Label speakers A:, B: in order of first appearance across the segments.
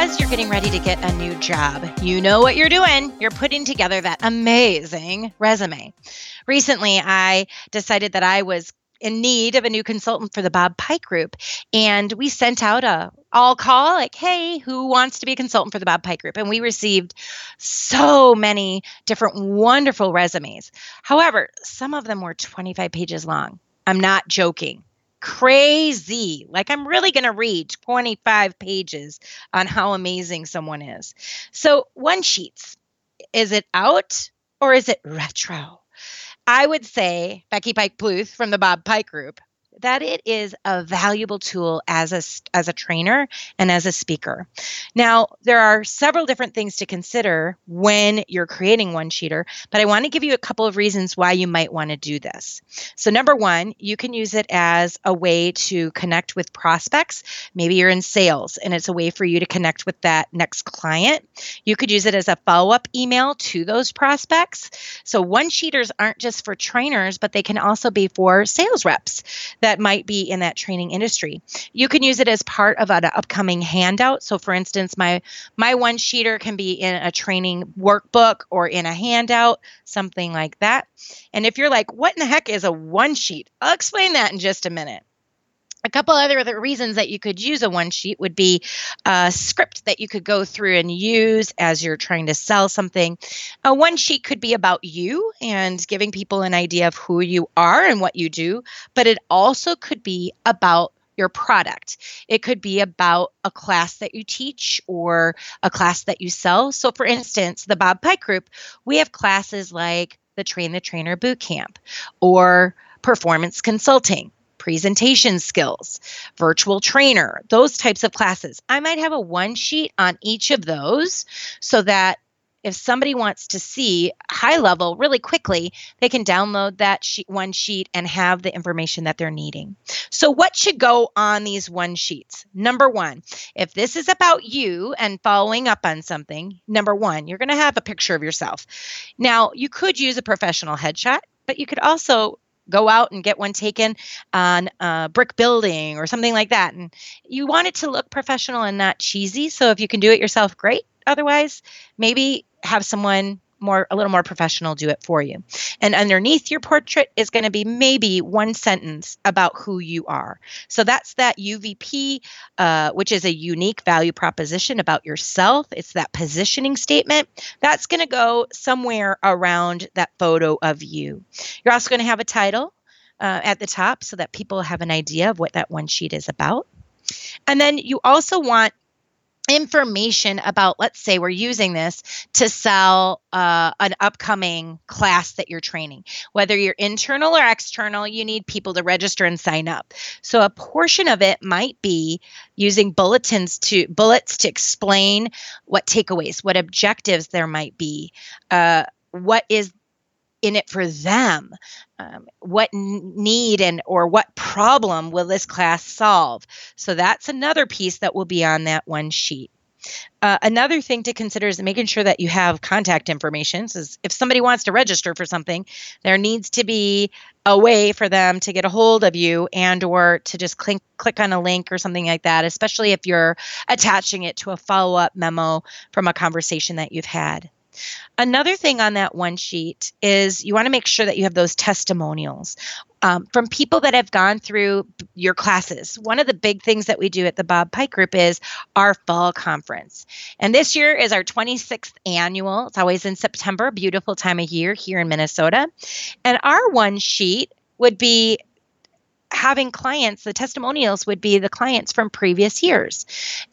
A: as you're getting ready to get a new job, you know what you're doing. You're putting together that amazing resume. Recently, I decided that I was in need of a new consultant for the Bob Pike Group, and we sent out a all call like, "Hey, who wants to be a consultant for the Bob Pike Group?" And we received so many different wonderful resumes. However, some of them were 25 pages long. I'm not joking crazy. Like, I'm really going to read 25 pages on how amazing someone is. So, one sheets, is it out or is it retro? I would say Becky Pike Pluth from the Bob Pike Group that it is a valuable tool as a as a trainer and as a speaker. Now, there are several different things to consider when you're creating one sheeter, but I want to give you a couple of reasons why you might want to do this. So, number 1, you can use it as a way to connect with prospects. Maybe you're in sales and it's a way for you to connect with that next client. You could use it as a follow-up email to those prospects. So, one sheeters aren't just for trainers, but they can also be for sales reps that might be in that training industry. You can use it as part of an upcoming handout. So for instance, my my one sheeter can be in a training workbook or in a handout, something like that. And if you're like, what in the heck is a one sheet? I'll explain that in just a minute a couple other reasons that you could use a one sheet would be a script that you could go through and use as you're trying to sell something. A one sheet could be about you and giving people an idea of who you are and what you do, but it also could be about your product. It could be about a class that you teach or a class that you sell. So, for instance, the Bob Pike Group, we have classes like the Train the Trainer Boot Camp or performance consulting presentation skills, virtual trainer, those types of classes. I might have a one sheet on each of those so that if somebody wants to see high level really quickly, they can download that sheet, one sheet and have the information that they're needing. So, what should go on these one sheets? Number one, if this is about you and following up on something, number one, you're going to have a picture of yourself. Now, you could use a professional headshot, but you could also go out and get one taken on a brick building or something like that. And you want it to look professional and not cheesy. So if you can do it yourself, great. Otherwise, maybe have someone more a little more professional do it for you. And underneath your portrait is going to be maybe one sentence about who you are. So that's that UVP, uh, which is a unique value proposition about yourself. It's that positioning statement. That's going to go somewhere around that photo of you. You're also going to have a title uh, at the top so that people have an idea of what that one sheet is about. And then you also want information about let's say we're using this to sell uh, an upcoming class that you're training. Whether you're internal or external you need people to register and sign up. So a portion of it might be using bulletins to bullets to explain what takeaways what objectives there might be uh, what is in it for them um, what need and or what problem will this class solve so that's another piece that will be on that one sheet uh, another thing to consider is making sure that you have contact information. So if somebody wants to register for something, there needs to be a way for them to get a hold of you and or to just click click on a link or something like that, especially if you're attaching it to a follow-up memo from a conversation that you've had. Another thing on that one sheet is you want to make sure that you have those testimonials um, from people that have gone through your classes. One of the big things that we do at the Bob Pike Group is our fall conference. And this year is our 26th annual. It's always in September, beautiful time of year here in Minnesota. And our one sheet would be having clients, the testimonials would be the clients from previous years.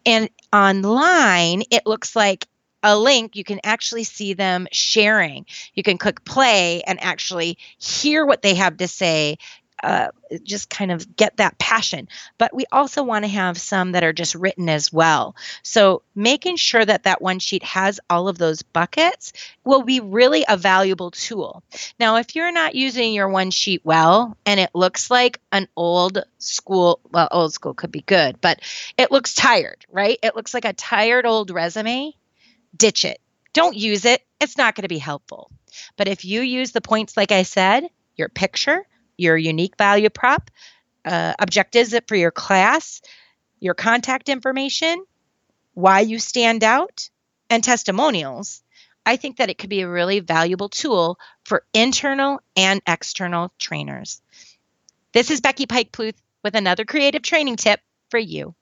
A: And online, it looks like a link, you can actually see them sharing. You can click play and actually hear what they have to say. Uh, just kind of get that passion. But we also want to have some that are just written as well. So making sure that that one sheet has all of those buckets will be really a valuable tool. Now, if you're not using your one sheet well and it looks like an old school, well, old school could be good, but it looks tired, right? It looks like a tired old resume ditch it. Don't use it. It's not going to be helpful. But if you use the points, like I said, your picture, your unique value prop, uh, objectives for your class, your contact information, why you stand out, and testimonials, I think that it could be a really valuable tool for internal and external trainers. This is Becky Pike Pluth with another creative training tip for you.